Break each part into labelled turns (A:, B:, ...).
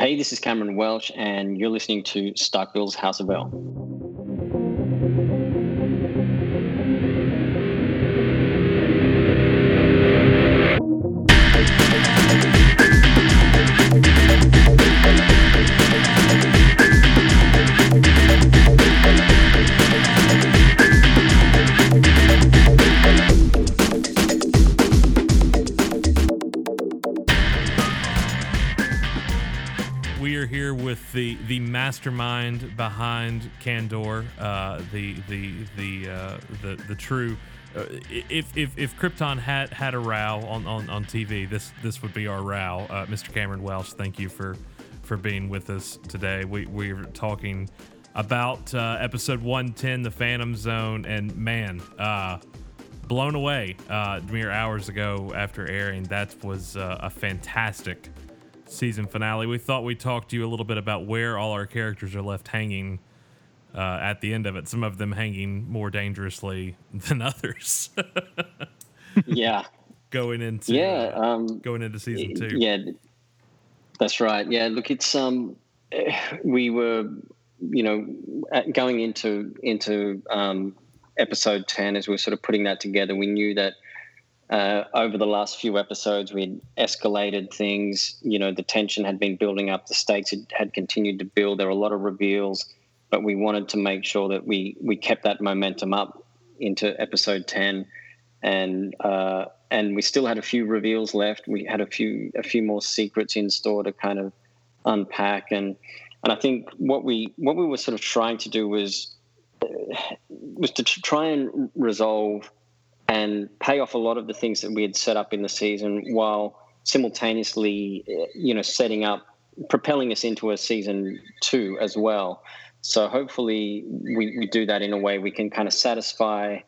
A: Hey, this is Cameron Welsh, and you're listening to Starkville's House of L.
B: the mastermind behind Kandor, uh, the the the uh, the the true. Uh, if if if Krypton had had a row on, on, on TV, this this would be our row. Uh, Mr. Cameron Welsh, thank you for for being with us today. We we're talking about uh, episode 110, the Phantom Zone, and man, uh, blown away mere hours ago after airing. That was a fantastic season finale, we thought we'd talk to you a little bit about where all our characters are left hanging uh, at the end of it. Some of them hanging more dangerously than others.
A: yeah.
B: Going into
A: yeah, um,
B: going into season two.
A: Yeah, that's right. Yeah, look, it's um, we were, you know, going into into um, episode ten as we are sort of putting that together. We knew that uh, over the last few episodes, we'd escalated things. You know, the tension had been building up. The stakes had, had continued to build. There were a lot of reveals, but we wanted to make sure that we we kept that momentum up into episode ten, and uh, and we still had a few reveals left. We had a few a few more secrets in store to kind of unpack, and and I think what we what we were sort of trying to do was uh, was to try and resolve and pay off a lot of the things that we had set up in the season while simultaneously, eh, you know, setting up, propelling us into a season two as well. So hopefully we, we do that in a way we can kind of satisfy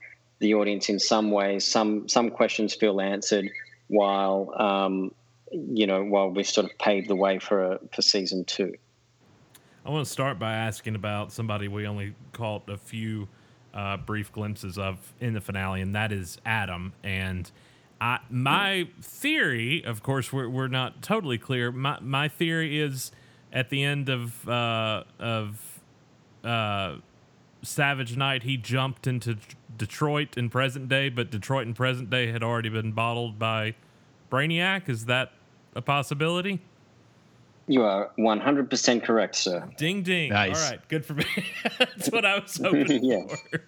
A: the audience in some ways. Some some questions feel answered while um, you know while we've sort of paved the way for a, for season two.
B: I want to start by asking about somebody we only caught a few uh, brief glimpses of in the finale, and that is Adam. And I, my theory, of course, we're, we're not totally clear. My, my theory is at the end of uh, of uh, Savage Night, he jumped into Detroit in present day, but Detroit in present day had already been bottled by Brainiac. Is that a possibility?
A: You are 100% correct, sir.
B: Ding, ding. Nice. All right. Good for me. That's what I was hoping yes. for.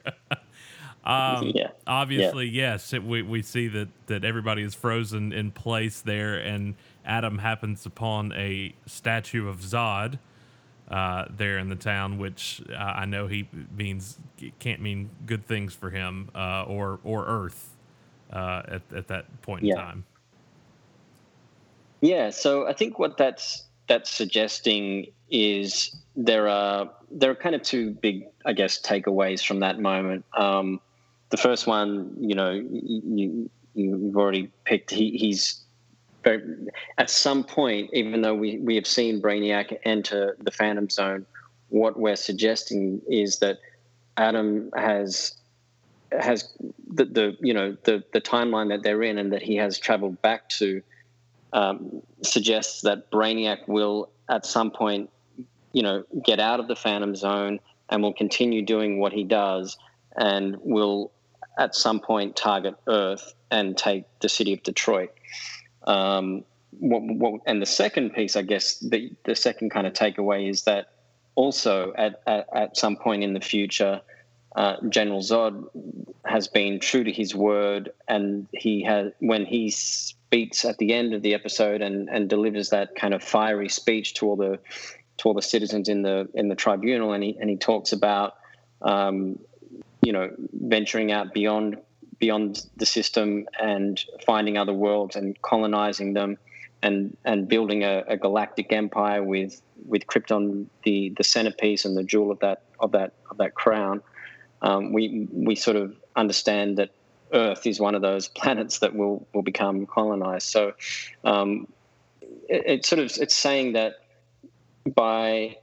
B: um, yeah. Obviously, yeah. yes. It, we, we see that, that everybody is frozen in place there, and Adam happens upon a statue of Zod uh, there in the town, which uh, I know he means can't mean good things for him uh, or, or Earth uh, at, at that point yeah. in time.
A: Yeah. So I think what that's that's suggesting is there are there are kind of two big, I guess, takeaways from that moment. Um, the first one, you know, you you've already picked. He, he's very, at some point, even though we we have seen Brainiac enter the Phantom Zone, what we're suggesting is that Adam has has the, the you know the the timeline that they're in and that he has traveled back to um, suggests that Brainiac will at some point, you know, get out of the Phantom Zone and will continue doing what he does, and will at some point target Earth and take the city of Detroit. Um, what, what, and the second piece, I guess, the, the second kind of takeaway is that also at, at, at some point in the future, uh, General Zod has been true to his word, and he has when he's speaks at the end of the episode and, and delivers that kind of fiery speech to all the to all the citizens in the in the tribunal, and he and he talks about um, you know venturing out beyond beyond the system and finding other worlds and colonizing them and and building a, a galactic empire with with Krypton the the centerpiece and the jewel of that of that of that crown. Um, we we sort of understand that Earth is one of those planets that will will become colonized. So um, it, sort of it's saying that by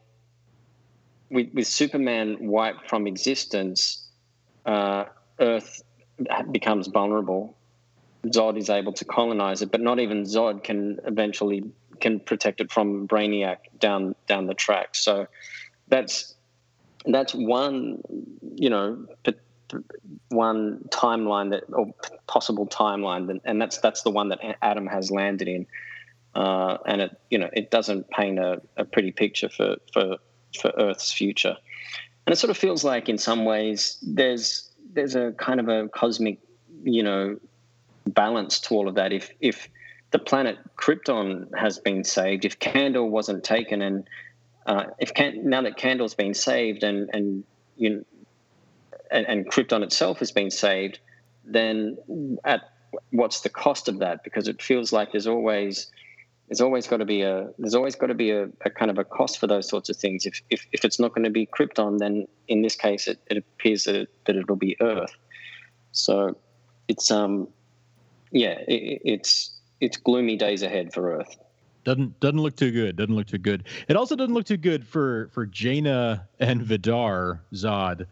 A: with, with Superman wiped from existence, uh, Earth becomes vulnerable. Zod is able to colonize it, but not even Zod can eventually can protect it from Brainiac down down the track. So that's that's one you know one timeline that or possible timeline, and that's that's the one that Adam has landed in, uh, and it you know it doesn't paint a, a pretty picture for for for Earth's future, and it sort of feels like in some ways there's there's a kind of a cosmic you know balance to all of that. If if the planet Krypton has been saved, if Kandor wasn't taken, and uh, if Can- now that Kandor's been saved, and and you know, and, and Krypton itself has been saved, then at what's the cost of that? Because it feels like there's always there's always got to be a there's always got to be a, a, kind of a cost for those sorts of things. If if, if it's not going to be Krypton, then in this case, it, it appears that, it, that it'll be Earth. So it's um yeah it, it's it's gloomy days ahead for Earth.
C: Doesn't doesn't look too good. Doesn't look too good. It also doesn't look too good for for Jayna and Vidar Zod.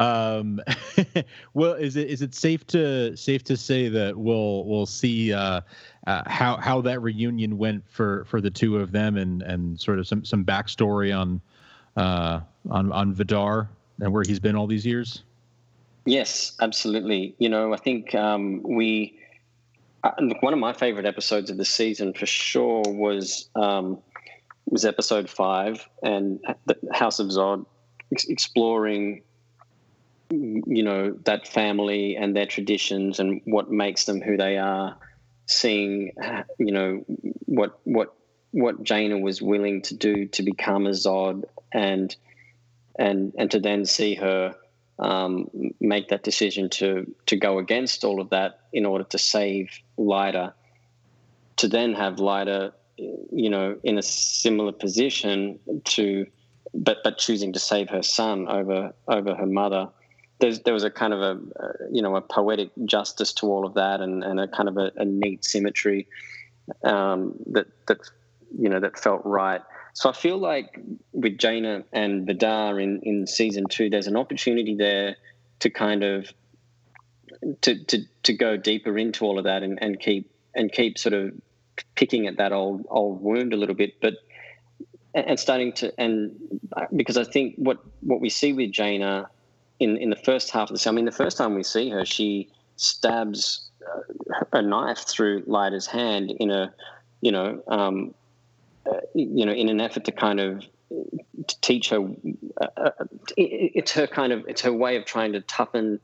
C: Um, well, is it is it safe to safe to say that we'll we'll see uh, uh, how how that reunion went for for the two of them and and sort of some some backstory on uh, on on Vidar and where he's been all these years?
A: Yes, absolutely. You know, I think um, we uh, one of my favorite episodes of the season for sure was um, was episode five and the House of Zod ex- exploring you know that family and their traditions and what makes them who they are seeing you know what what what Jayna was willing to do to become a Zod and and and to then see her um, make that decision to to go against all of that in order to save Lyta to then have Lyta you know in a similar position to but but choosing to save her son over over her mother there's, there was a kind of a, uh, you know a poetic justice to all of that and, and a kind of a, a neat symmetry um, that that you know that felt right. So I feel like with Jayna and Vidar in, in season two, there's an opportunity there to kind of to, to, to go deeper into all of that and, and keep and keep sort of picking at that old old wound a little bit, but and starting to and because I think what what we see with Jayna in in the first half of the scene. I mean, the first time we see her, she stabs uh, a knife through Lyta's hand in a, you know, um, uh, you know, in an effort to kind of to teach her. Uh, uh it's her kind of it's her way of trying to toughen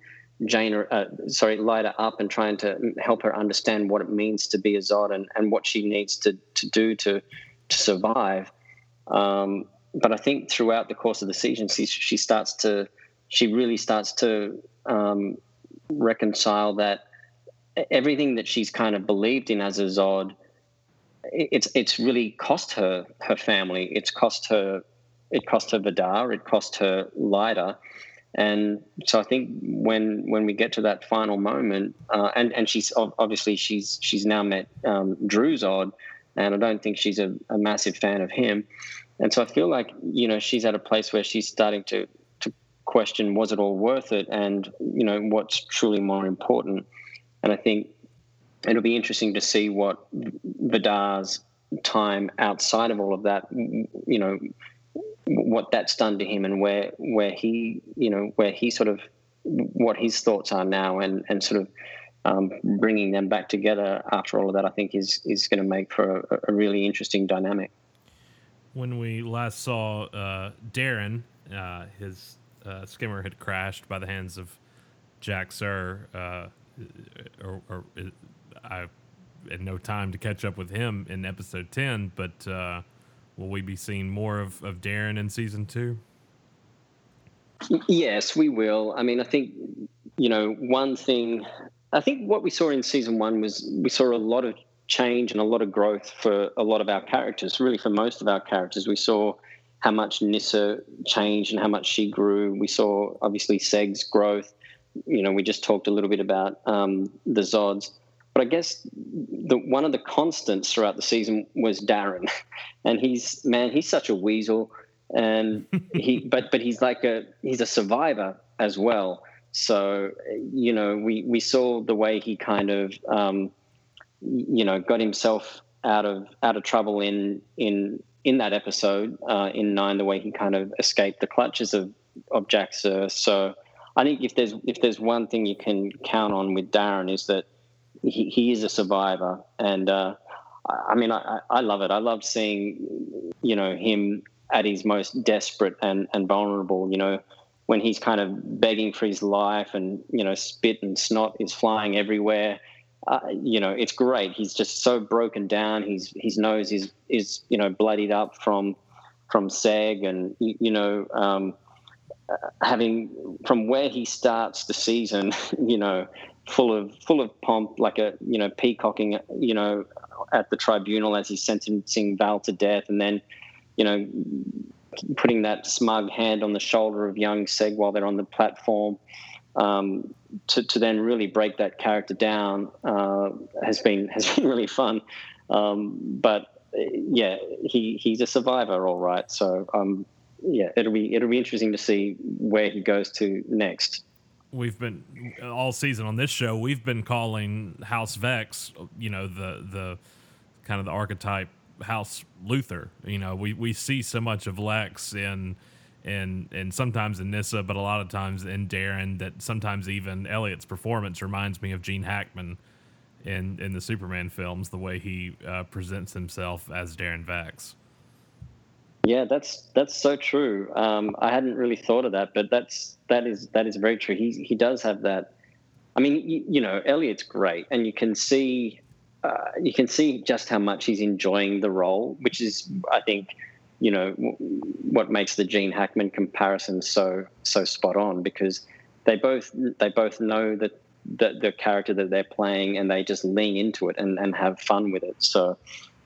A: Jane, uh, sorry, Lyta up and trying to help her understand what it means to be a Zod and, and what she needs to to do to to survive. Um, but I think throughout the course of the season, she, she starts to she really starts to um, reconcile that everything that she's kind of believed in as a Zod, it's it's really cost her her family. It's cost her it cost her Vidar. It cost her Lyta. And so I think when when we get to that final moment, uh, and and she's obviously she's she's now met um, Dru-Zod, and I don't think she's a, a massive fan of him. And so I feel like you know she's at a place where she's starting to question was it all worth it and you know what's truly more important and i think it'll be interesting to see what Vidar's time outside of all of that you know what that's done to him and where where he you know where he sort of what his thoughts are now and and sort of um, bringing them back together after all of that I think is is going to make for a, a, really interesting dynamic.
B: When we last saw uh, Daron, uh, his uh, skimmer had crashed by the hands of Jax-Ur, uh, or, or, I had no time to catch up with him in episode 10, but uh, will we be seeing more of, of Daron in season two?
A: Yes, we will. I mean, I think, you know, one thing, I think what we saw in season one was we saw a lot of change and a lot of growth for a lot of our characters, really for most of our characters. We saw how much Nyssa changed and how much she grew. We saw obviously Seg's growth. You know, we just talked a little bit about um, the Zods, but I guess the one of the constants throughout the season was Daron, and he's man, he's such a weasel, and he but but he's like a he's a survivor as well. So you know, we we saw the way he kind of um, you know got himself out of out of trouble in in in that episode uh, in nine, the way he kind of escaped the clutches of of Jax-Ur. So I think if there's if there's one thing you can count on with Daron is that he, he is a survivor, and uh, I mean I, I love it. I love seeing you know him at his most desperate and and vulnerable. You know when he's kind of begging for his life, and you know spit and snot is flying everywhere. Uh, you know, it's great. He's just so broken down. His his nose is is you know bloodied up from from Seg, and you, know um, having from where he starts the season, you know, full of full of pomp, like a you know peacocking, you know, at the tribunal as he's sentencing Val to death, and then you know putting that smug hand on the shoulder of young Seg while they're on the platform. Um, to, to then really break that character down uh, has been has been really fun. Um, but yeah, he he's a survivor, all right. So um, yeah, it'll be it'll be interesting to see where he goes to next.
B: We've been all season on this show. We've been calling House Vex, you know, the the kind of the archetype House Luthor. You know, we we see so much of Lex in and and sometimes in Nyssa, but a lot of times in Daron. That sometimes even Elliot's performance reminds me of Gene Hackman in in the Superman films, the way he uh, presents himself as Daron Vex.
A: Yeah, that's that's so true. Um, I hadn't really thought of that, but that's that is that is very true. He he does have that. I mean, you, you know, Elliot's great, and you can see uh, you can see just how much he's enjoying the role, which is, I think, you know, what makes the Gene Hackman comparison so so spot on because they both they both know that the, the character that they're playing and they just lean into it and, and have fun with it. So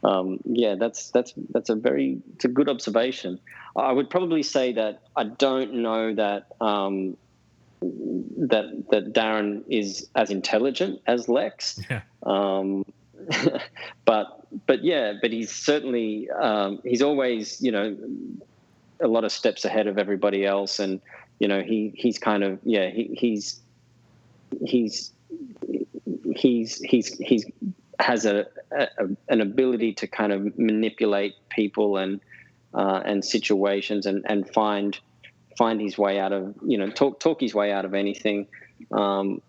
A: um, yeah, that's that's that's a very it's a good observation. I would probably say that I don't know that um, that that Daron is as intelligent as Lex. Yeah. Um, but but yeah, but he's certainly um, he's always you know a lot of steps ahead of everybody else, and you know he he's kind of yeah he, he's he's he's he's he's has a, a, an ability to kind of manipulate people and uh, and situations and, and find find his way out of you know talk talk his way out of anything. Um,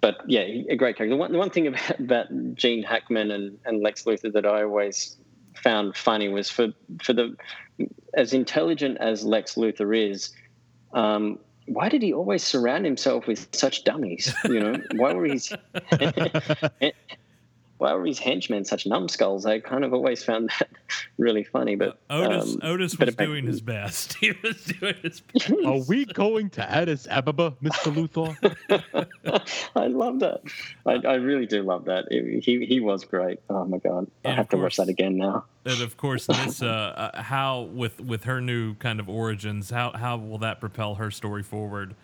A: but yeah, a great character. The one, the one thing about, about Gene Hackman and, and Lex Luthor that I always found funny was for for the as intelligent as Lex Luthor is, um, why did he always surround himself with such dummies? You know, why were his why were his henchmen such numbskulls? I kind of always found that really funny. But
B: Otis, um, Otis was doing his best. He was doing his best.
C: Are we going to Addis Ababa, Mister Luthor?
A: I love that. I, I, really do love that. It, he he was great. Oh my god, I have to watch that again now.
B: And of course, this uh, uh, how with with her new kind of origins, how how will that propel her story forward?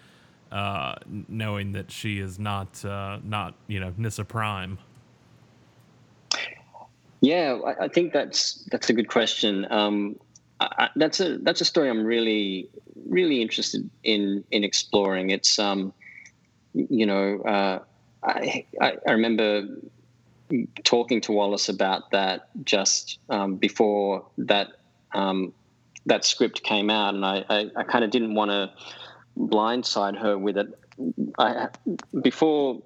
B: Uh, knowing that she is not uh, not you know Nyssa Prime.
A: Yeah, I, think that's that's a good question. Um, I, that's a that's a story I'm really really interested in in exploring. It's um, you know, uh, I, I, I remember talking to Wallis about that just um, before that um, that script came out, and I, I, I kind of didn't want to blindside her with it. I, before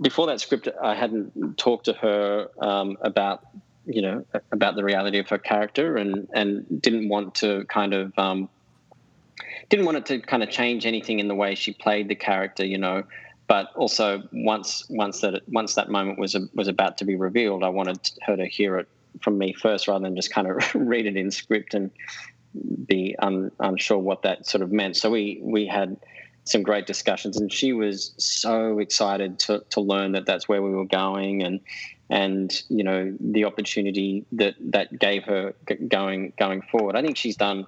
A: before that script, I hadn't talked to her um, about you know about the reality of her character, and and didn't want to kind of um, didn't want it to kind of change anything in the way she played the character, you know. But also once once that once that moment was was about to be revealed, I wanted her to hear it from me first, rather than just kind of read it in script and be un, unsure what that sort of meant. So we we had some great discussions, and she was so excited to to learn that that's where we were going, and and you know the opportunity that that gave her going going forward. I think she's done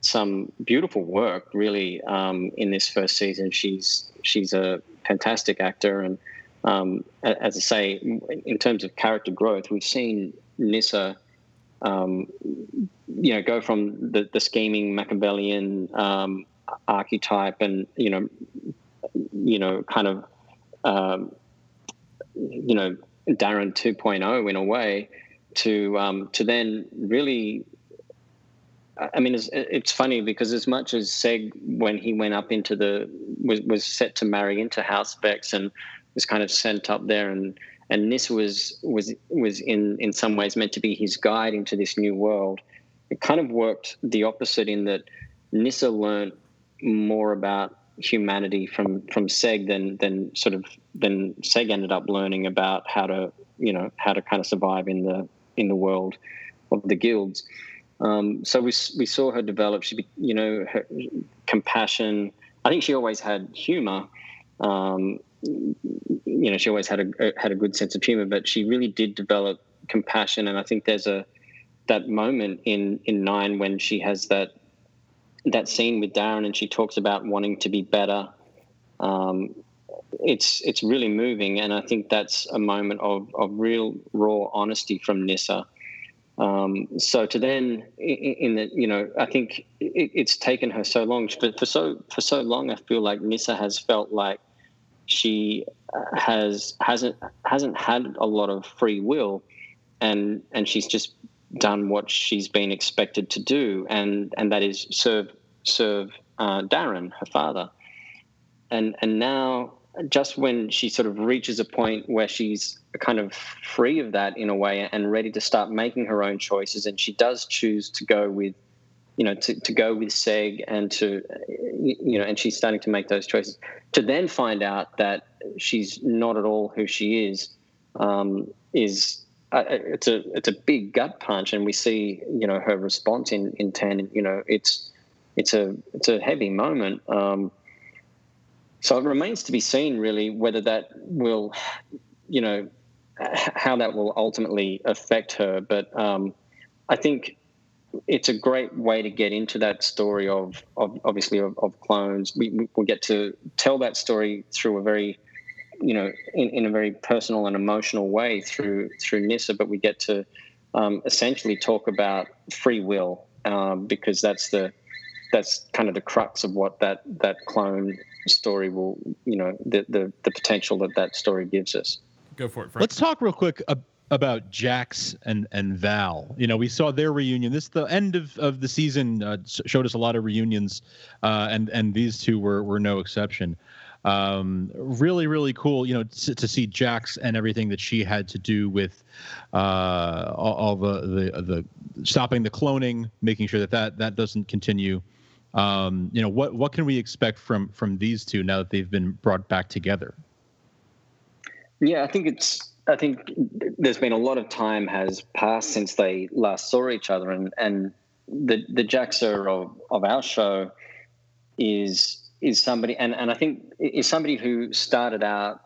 A: some beautiful work really um, in this first season. She's she's a fantastic actor, and um, as I say, in terms of character growth, we've seen Nyssa, Um, you know, go from the, the scheming Machiavellian um, archetype and you know you know kind of um, you know Daron 2.0 in a way to um, to then really. I mean, it's, it's funny because as much as Seg, when he went up into the was was set to marry into House Vex and was kind of sent up there, and and Nyssa was was was in in some ways meant to be his guide into this new world. It kind of worked the opposite in that Nyssa learned more about humanity from from Seg than than sort of than Seg ended up learning about how to you know how to kind of survive in the in the world of the guilds. Um, so we we saw her develop. She you know her compassion. I think she always had humor. Um, you know, she always had a had a good sense of humor, but she really did develop compassion. And I think there's a that moment in in nine when she has that that scene with Daron and she talks about wanting to be better. Um, it's it's really moving, and I think that's a moment of of real raw honesty from Nyssa. Um, so to then in, in the you know I think it, it's taken her so long for, for so for so long I feel like Nyssa has felt like she has hasn't hasn't had a lot of free will and and she's just done what she's been expected to do, and and that is serve serve uh, Daron, her father, and and now just when she sort of reaches a point where she's kind of free of that in a way and ready to start making her own choices, and she does choose to go with, you know, to, to go with Seg and to, you know, and she's starting to make those choices. To then find out that she's not at all who she is, um, is it's a it's a big gut punch, and we see you know her response in in ten. You know, it's it's a it's a heavy moment. Um, so it remains to be seen, really, whether that will, you know, how that will ultimately affect her. But um, I think it's a great way to get into that story of, of obviously of, of clones. We, we get to tell that story through a very you know, in, in a very personal and emotional way through through Nyssa, but we get to um, essentially talk about free will um, because that's the that's kind of the crux of what that that clone story will, you know, the the, the potential that that story gives us.
B: Go for it, Frank.
C: Let's talk real quick about Jax and and Val. You know, we saw their reunion. This the end of, of the season uh, showed us a lot of reunions, uh, and and these two were were no exception um, really really cool you know to, to, see jax and everything that she had to do with uh, all, all, the, the the stopping the cloning making sure that that that doesn't continue. Um, you know what what can we expect from from these two now that they've been brought back together?
A: Yeah i think it's I think there's been a lot of time has passed since they last saw each other, and and the the Jax-Ur of of our show is is somebody, and, and I think is somebody who started out,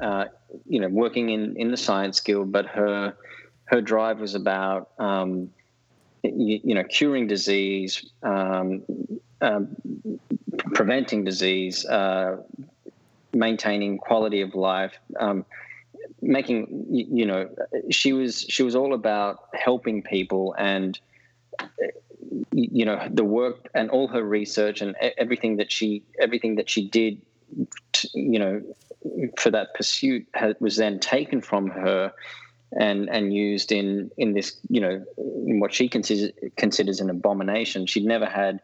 A: uh, you know, working in, in the science guild, but her her drive was about, um, you, you, know, curing disease, um, uh, preventing disease, uh, maintaining quality of life, um, making, you, you know, she was she was all about helping people and you know the work and all her research and everything that she everything that she did to, you know for that pursuit was then taken from her and and used in in this you know in what she considers considers an abomination. She'd never had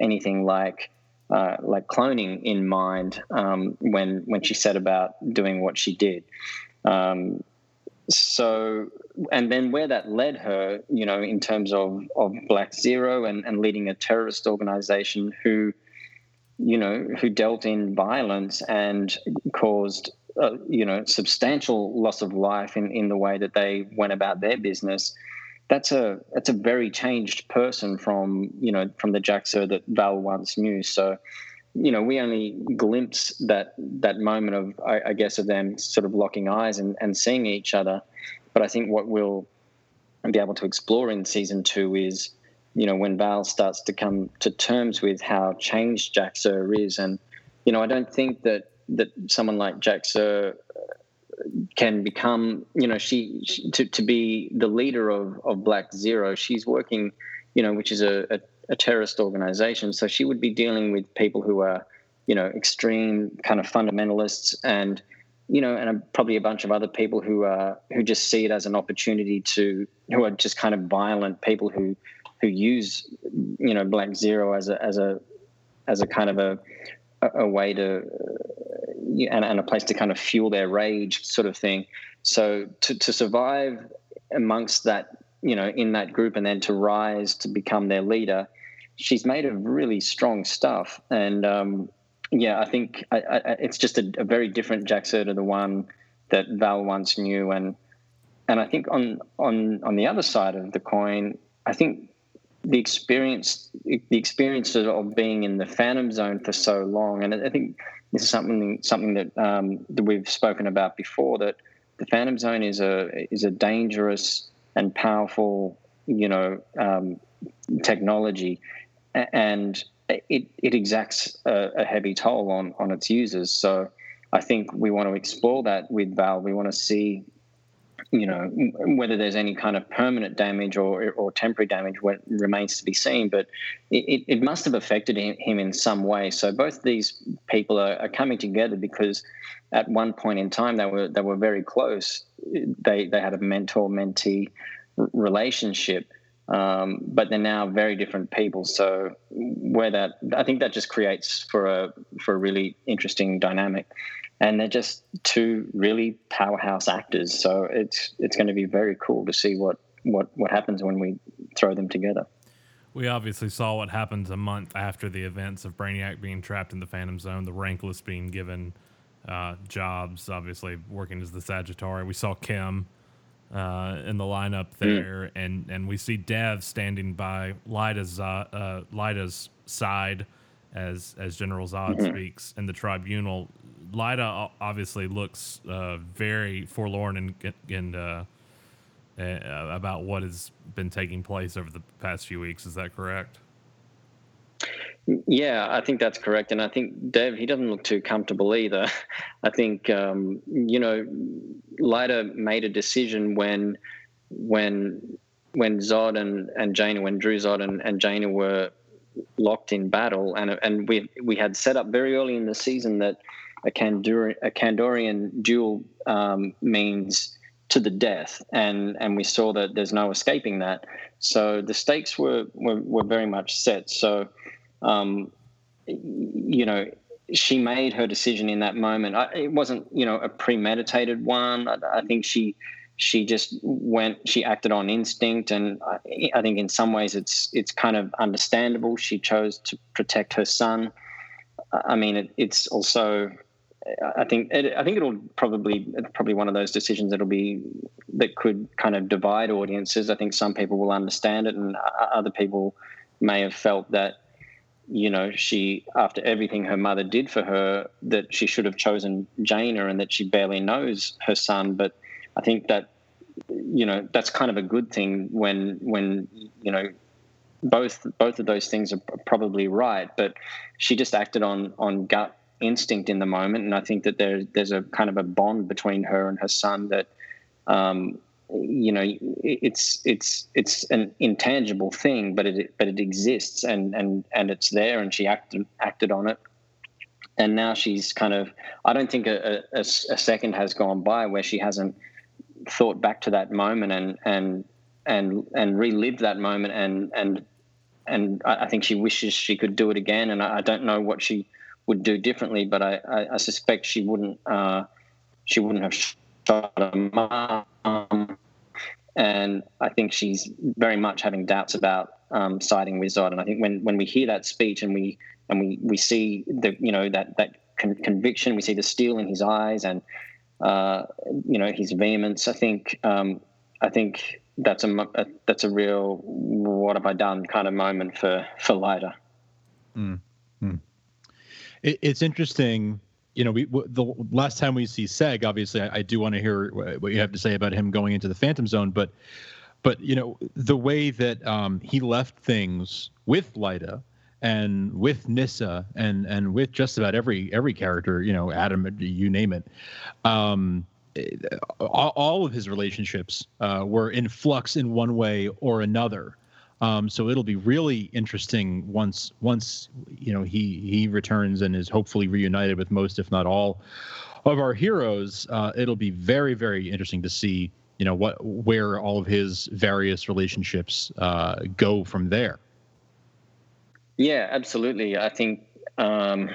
A: anything like uh, like cloning in mind um, when when she set about doing what she did. Um, so and then where that led her you know in terms of of black zero and, and leading a terrorist organization who you know who dealt in violence and caused uh, you know substantial loss of life in in the way that they went about their business that's a that's a very changed person from you know from the Jax-Ur that Val once knew. So you know, we only glimpse that that moment of, I, I, guess, of them sort of locking eyes and, and seeing each other. But I think what we'll be able to explore in season two is, you know, when Val starts to come to terms with how changed Jax-Ur is, and you know, I don't think that that someone like Jax-Ur uh, can become, you know, she, she to to be the leader of of Black Zero. She's working, you know, which is a, a a terrorist organization. So she would be dealing with people who are, you know, extreme kind of fundamentalists and you know, and probably a bunch of other people who are who just see it as an opportunity to who are just kind of violent people who who use you know Black Zero as a as a as a kind of a a way to uh, and, and a place to kind of fuel their rage sort of thing. So to to survive amongst that you know in that group and then to rise to become their leader, she's made of really strong stuff and. Um, yeah, I think I, I, it's just a, a, very different Jax to the one that Val once knew, and and I think on on on the other side of the coin, I think the experience the experience of being in the phantom zone for so long, and I think this is something something that um, that we've spoken about before that the phantom zone is a is a dangerous and powerful you know um, technology, and it, it exacts a, a, heavy toll on, on its users. So I think we want to explore that with Valve. We want to see, you know, whether there's any kind of permanent damage or, or temporary damage remains to be seen. But it, it must have affected him in some way. So both these people are, are coming together because at one point in time they were they were very close. They they had a mentor mentee relationship um, but they're now very different people. So where that I think that just creates for a for a really interesting dynamic, and they're just two really powerhouse actors. So it's it's going to be very cool to see what what what happens when we throw them together.
B: We obviously saw what happens a month after the events of Brainiac being trapped in the Phantom Zone, the Rankless being given uh, jobs, obviously working as the Sagitari. We saw Kem uh, in the lineup hmm. there, mm. and and we see Dev standing by Lyta's uh, uh, Lyta's side as as General Zod mm-hmm. speaks in the tribunal. Lyta obviously looks uh, very forlorn and and uh, about what has been taking place over the past few weeks. Is that correct?
A: Yeah, I think that's correct, and I think Dev he doesn't look too comfortable either. I think um, you know, Lyta made a decision when when when Zod and and Jayna, when Dru-Zod and, and Jayna were locked in battle, and and we we had set up very early in the season that a Kandor, a Kandorian duel um, means to the death, and and we saw that there's no escaping that. So the stakes were were, were very much set. So um, you know, she made her decision in that moment. I, it wasn't, you know, a premeditated one. I, I, think she she just went. She acted on instinct, and I, I, think in some ways it's it's kind of understandable. She chose to protect her son. I mean, it, it's also. I think it, I think it'll probably probably one of those decisions that'll be that could kind of divide audiences. I think some people will understand it, and other people may have felt that you know, she, after everything her mother did for her, that she should have chosen Jayna and that she barely knows her son. But I think that, you know, that's kind of a good thing when, when, you know, both, both of those things are probably right. But she just acted on, on gut instinct in the moment. And I think that there, there's a kind of a bond between her and her son that, um, you know it's it's it's an intangible thing but it but it exists and and and it's there and she acted acted on it and now she's kind of i don't think a, a, a second has gone by where she hasn't thought back to that moment and and and and relived that moment and and and I think she wishes she could do it again and I, don't know what she would do differently but I, I, I suspect she wouldn't uh, she wouldn't have shot her mom and I think she's very much having doubts about um, siding with Zod. And I think when when we hear that speech and we and we we see the you know that that con- conviction, we see the steel in his eyes, and uh, you know his vehemence. I think um, I think that's a, a, that's a real what have I done kind of moment for for Lyta.
C: Mm. Mm. It, it's interesting you know, we w- the last time we see Seg, obviously, I, I do want to hear what you have to say about him going into the Phantom Zone, but but you know, the way that um, he left things with Lyta and with Nyssa and and with just about every every character, you know, Adam, you name it. Um, all, all of his relationships uh, were in flux in one way or another. Um, so it'll be really interesting once once you know he he returns and is hopefully reunited with most, if not all, of our heroes, uh, it'll be very very interesting to see you know what where all of his various relationships uh, go from there.
A: Yeah, absolutely. I think um,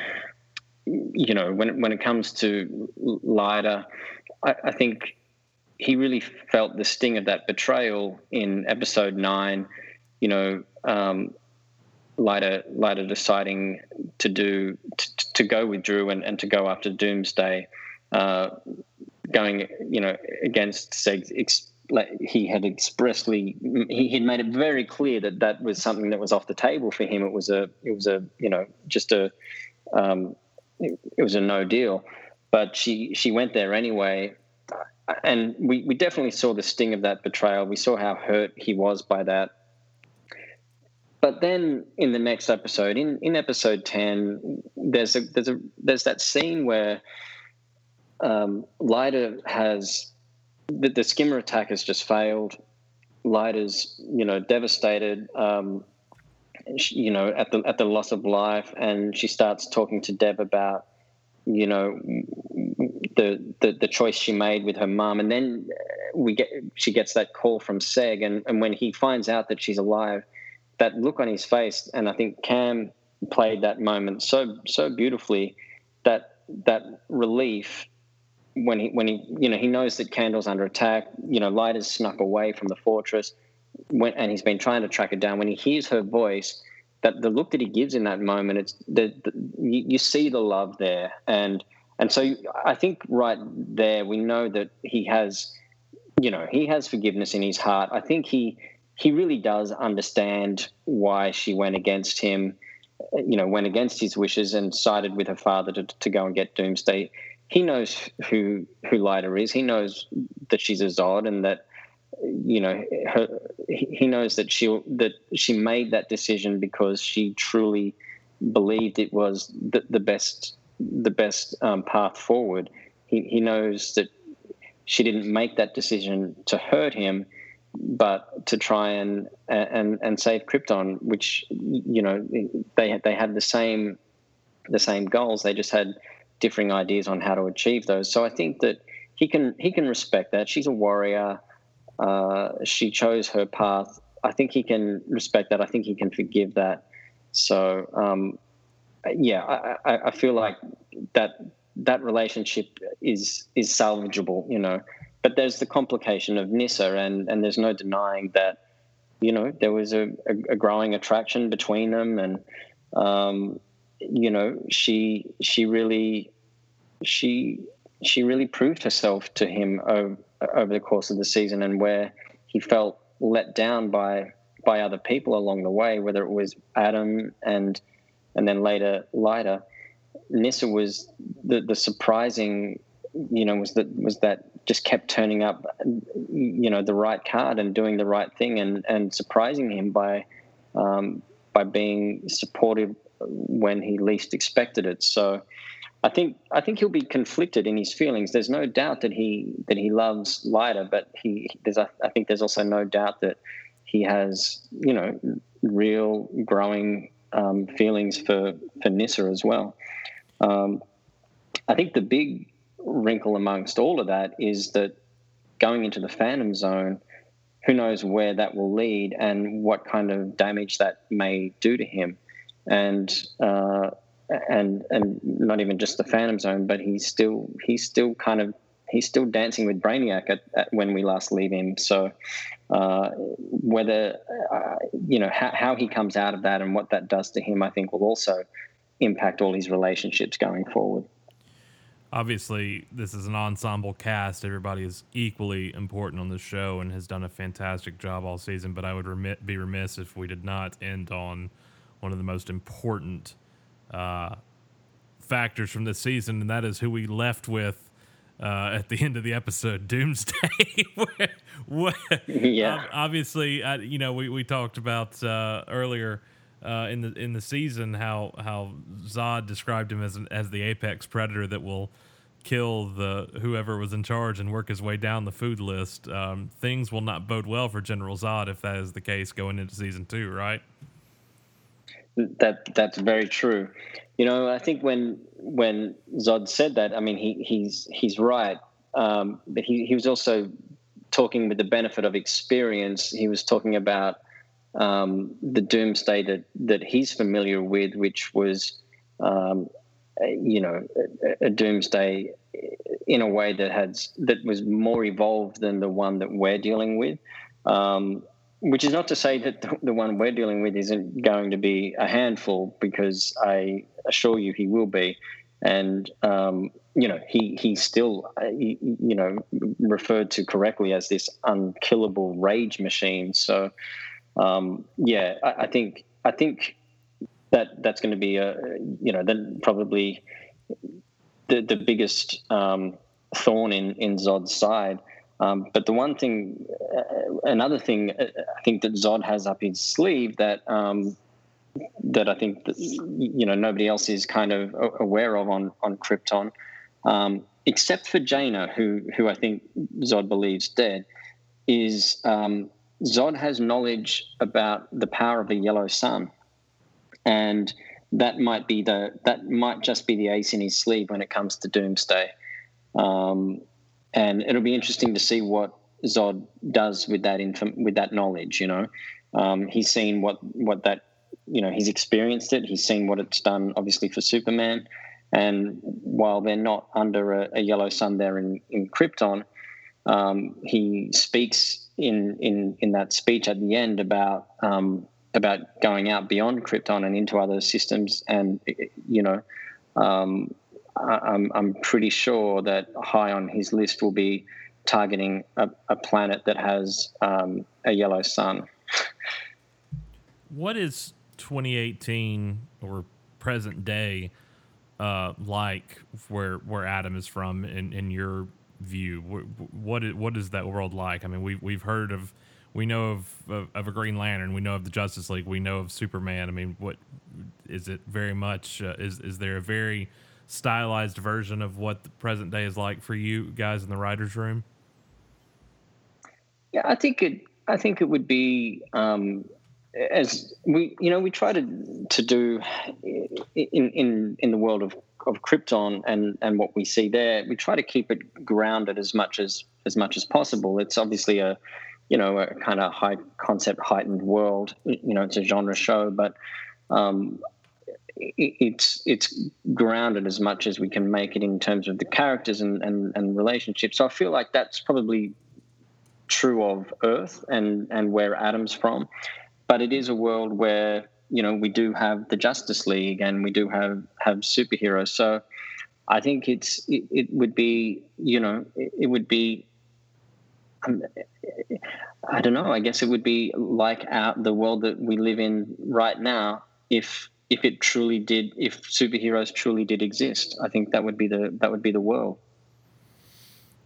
A: you know when when it comes to Lyta, I, I think he really felt the sting of that betrayal in episode nine. You know, um, Lyta deciding to do to, to go with Dru and, and to go after Doomsday, uh, going you know against Seg. Ex, he had expressly he had made it very clear that that was something that was off the table for him. It was a it was a you know just a um, it, it was a no deal. But she she went there anyway, and we we definitely saw the sting of that betrayal. We saw how hurt he was by that. But then in the next episode, in, in episode ten, there's a there's a there's that scene where um, has the, the skimmer attack has just failed. Lyta's you know devastated. Um, you know at the at the loss of life, and she starts talking to Dev about you know the, the the choice she made with her mom, and then we get she gets that call from Seg, and, and when he finds out that she's alive, that look on his face, and I think Cam played that moment so so beautifully that that relief when he when he you know he knows that Kandor's under attack. You know, Light has snuck away from the fortress, when, and he's been trying to track her down. When he hears her voice, that the look that he gives in that moment, it's the, the you, you, see the love there, and and so I think right there we know that he has, you know, he has forgiveness in his heart. I think he he really does understand why she went against him, you know, went against his wishes and sided with her father to, to go and get Doomsday he knows who who Lyta is. He knows that she's a Zod and that you know her, he knows that she that she made that decision because she truly believed it was the, the best the best um, path forward. He he knows that she didn't make that decision to hurt him, but to try and and and save Krypton, which you know they they had the same the same goals. They just had differing ideas on how to achieve those. So I think that he can he can respect that. She's a warrior. Uh, she chose her path. I think he can respect that. I think he can forgive that. So um, yeah, I, I, I feel like that that relationship is is salvageable. You know, but there's the complication of Nyssa, and and there's no denying that. You know, there was a, a, a growing attraction between them, and um, you know, she she really she she really proved herself to him over, over the course of the season, and where he felt let down by by other people along the way, whether it was Adam and and then later Lyta. Nyssa was the the surprising, you know, was that was that just kept turning up, you know, the right card and doing the right thing and and surprising him by um, by being supportive when he least expected it. So I think I think he'll be conflicted in his feelings. There's no doubt that he that he loves Lyta, but he there's I think there's also no doubt that he has you know real growing um, feelings for for Nyssa as well. Um, I think the big wrinkle amongst all of that is that going into the Phantom Zone, who knows where that will lead and what kind of damage that may do to him and uh, and and not even just the Phantom Zone, but he's still he's still kind of he's still dancing with Brainiac at, at when we last leave him. So uh, whether uh, you know how, how he comes out of that and what that does to him, I think will also impact all his relationships going forward.
B: Obviously, this is an ensemble cast. Everybody is equally important on the show and has done a fantastic job all season. But I would remit, be remiss if we did not end on one of the most important uh, factors from this season, and that is who we left with uh, at the end of the episode, Doomsday.
A: yeah.
B: Obviously, I, you know, we, we talked about uh, earlier uh, in the in the season how how Zod described him as an, as the apex predator that will kill the whoever was in charge and work his way down the food list. Um, things will not bode well for General Zod if that is the case going into season two, right?
A: that that's very true. You know, I think when when Zod said that, I mean, he he's he's right, um, but he he was also talking with the benefit of experience. He was talking about um, the doomsday that that he's familiar with, which was, um, you know, a, a, doomsday in a way that had that was more evolved than the one that we're dealing with. Um, which is not to say that the, the one we're dealing with isn't going to be a handful, because I assure you he will be. And um, you know, he he still uh, you know referred to correctly as this unkillable rage machine. So um, yeah, I, I, think I think that that's going to be a you know then probably the the biggest um, thorn in in Zod's side. Um, but the one thing, uh, another thing, uh, I think that Zod has up his sleeve that um, that I think that, you know nobody else is kind of aware of on on Krypton, um, except for Jayna, who who I think Zod believes dead, is um, Zod has knowledge about the power of the yellow sun, and that might be the that might just be the ace in his sleeve when it comes to Doomsday. Um, and it'll be interesting to see what Zod does with that with that knowledge. You know, um, he's seen what what that you know he's experienced it. He's seen what it's done, obviously for Superman. And while they're not under a, a yellow sun there in, in Krypton, um, he speaks in, in in that speech at the end about um, about going out beyond Krypton and into other systems, and you know, um, I'm, I'm pretty sure that high on his list will be targeting a, a planet that has um, a yellow sun.
B: What is 2018 or present day uh, like where where Adam is from in, in your view? What, what is, that world like? I mean, we we've heard of we know of, of, of a Green Lantern, we know of the Justice League, we know of Superman. I mean, what is it very much? Uh, is is there a very stylized version of what the present day is like for you guys in the writers' room?
A: Yeah, I think it. I think it would be um, as we, you know, we try to to do in in in the world of of Krypton and and what we see there. We try to keep it grounded as much as as much as possible. It's obviously a you know a kind of high concept heightened world. You know, it's a genre show, but um, it's it's grounded as much as we can make it in terms of the characters and, and, and relationships. So I feel like that's probably true of Earth and, and where Adam's from. But it is a world where, you know, we do have the Justice League and we do have, have superheroes. So I think it's it, it would be, you know, it, it would be um, I don't know. I guess it would be like our, the world that we live in right now if if it truly did, if superheroes truly did exist, I think that would be the that would be the world.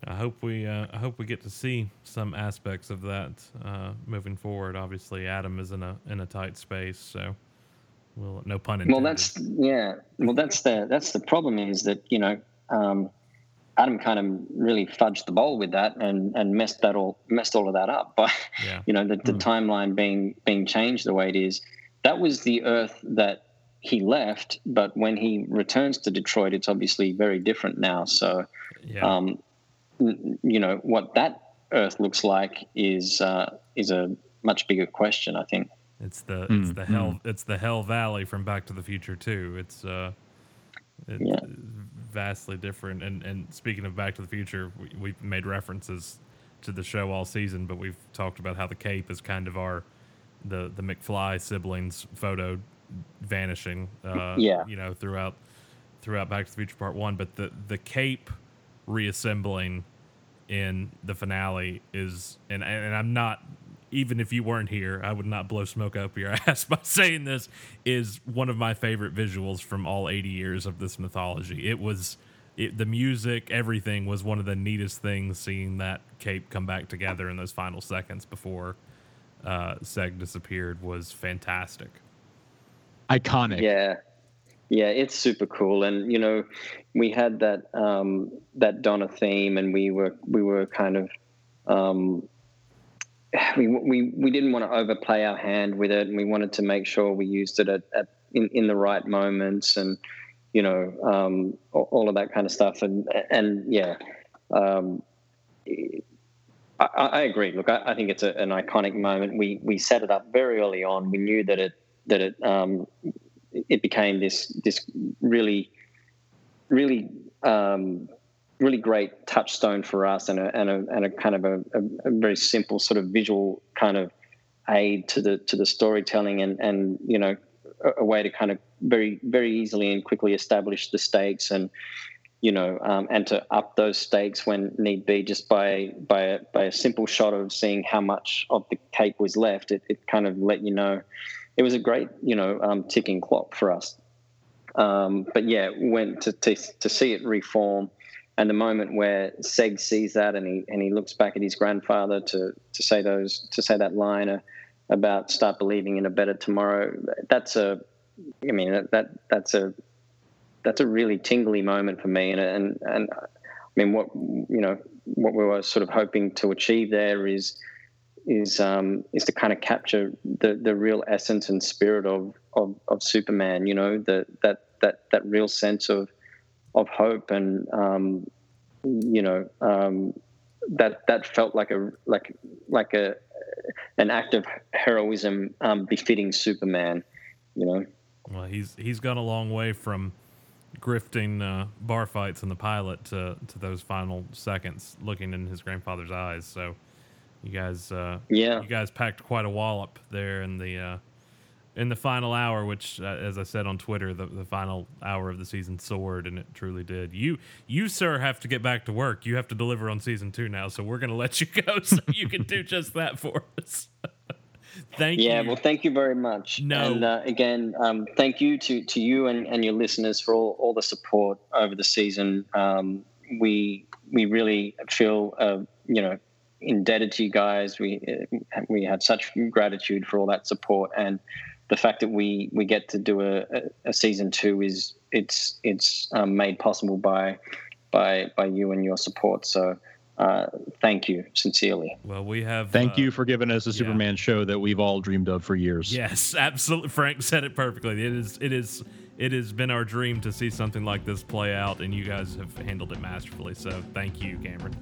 B: I hope we uh, I hope we get to see some aspects of that uh, moving forward. Obviously, Adam is in a in a tight space, so well, no pun intended.
A: Well, that's yeah. Well, that's the that's the problem is that you know um, Adam kind of really fudged the bowl with that and and messed that all messed all of that up by yeah. you know the, the mm. timeline being being changed the way it is. That was the Earth that he left, but when he returns to Detroit, it's obviously very different now. So, yeah. um, you know, what that Earth looks like is uh, is a much bigger question. I think
B: it's the mm, it's the hell mm. it's the Hell Valley from Back to the Future too. It's uh, it's yeah. vastly different. And and speaking of Back to the Future, we, we've made references to the show all season, but we've talked about how the Cape is kind of our the the McFly siblings photo vanishing. Uh, yeah. You know, throughout throughout Back to the Future Part One, but the the cape reassembling in the finale is, and and I'm not. Even if you weren't here, I would not blow smoke up your ass by saying this is one of my favorite visuals from all 80 years of this mythology. It was it, the music, everything was one of the neatest things. Seeing that cape come back together in those final seconds before uh, Seg disappeared was fantastic
C: iconic.
A: Yeah, yeah, it's super cool. And you know, we had that um, that Donner theme, and we were we were kind of um, we we we didn't want to overplay our hand with it, and we wanted to make sure we used it at, at in, in the right moments and you know um, all of that kind of stuff. And and yeah um, I, I, agree. Look I, I think it's a, an iconic moment. We we set it up very early on. We knew that it that it um, it became this this really really um, really great touchstone for us and a, and a, and a kind of a, a, very simple sort of visual kind of aid to the to the storytelling and and you know a, a way to kind of very very easily and quickly establish the stakes and you know um, and to up those stakes when need be just by by a, by a simple shot of seeing how much of the cake was left. It, it kind of let you know it was a great you know um, ticking clock for us. Um, but yeah went to, to to see it reform. And the moment where Seg sees that and he and he looks back at his grandfather to to say those to say that line about start believing in a better tomorrow that's a I mean that, that that's a that's a really tingly moment for me. And and and I mean what you know what we were sort of hoping to achieve there is is um, is to kind of capture the the real essence and spirit of of, of Superman you know the that that that real sense of of hope and um, you know um, that that felt like a like like a an act of heroism um, befitting Superman. You know.
B: Well, he's he's gone a long way from grifting uh, bar fights in the pilot to to those final seconds, looking in his grandfather's eyes. So, you guys, uh,
A: yeah,
B: you guys packed quite a wallop there in the uh, in the final hour, which, uh, as I said on Twitter, the, the final hour of the season soared, and it truly did. You, you, sir, have to get back to work. You have to deliver on season two now, so we're going to let you go so you can do just that for us. thank
A: yeah,
B: you.
A: Yeah, well, thank you very much.
B: No,
A: and uh, again, um, thank you to to you and, and your listeners for all, all the support over the season. Um, we we really feel uh, you know indebted to you guys. We uh, we have such gratitude for all that support and the fact that we we get to do a, a season two is it's it's um, made possible by by by you and your support. So. Uh, thank you sincerely.
B: Well, we have.
C: Thank
B: uh,
C: you for giving us a Superman yeah. show that we've all dreamed of for years.
B: Yes, absolutely. Frank said it perfectly. It is. It is. It has been our dream to see something like this play out, and you guys have handled it masterfully. So, thank you, Cameron.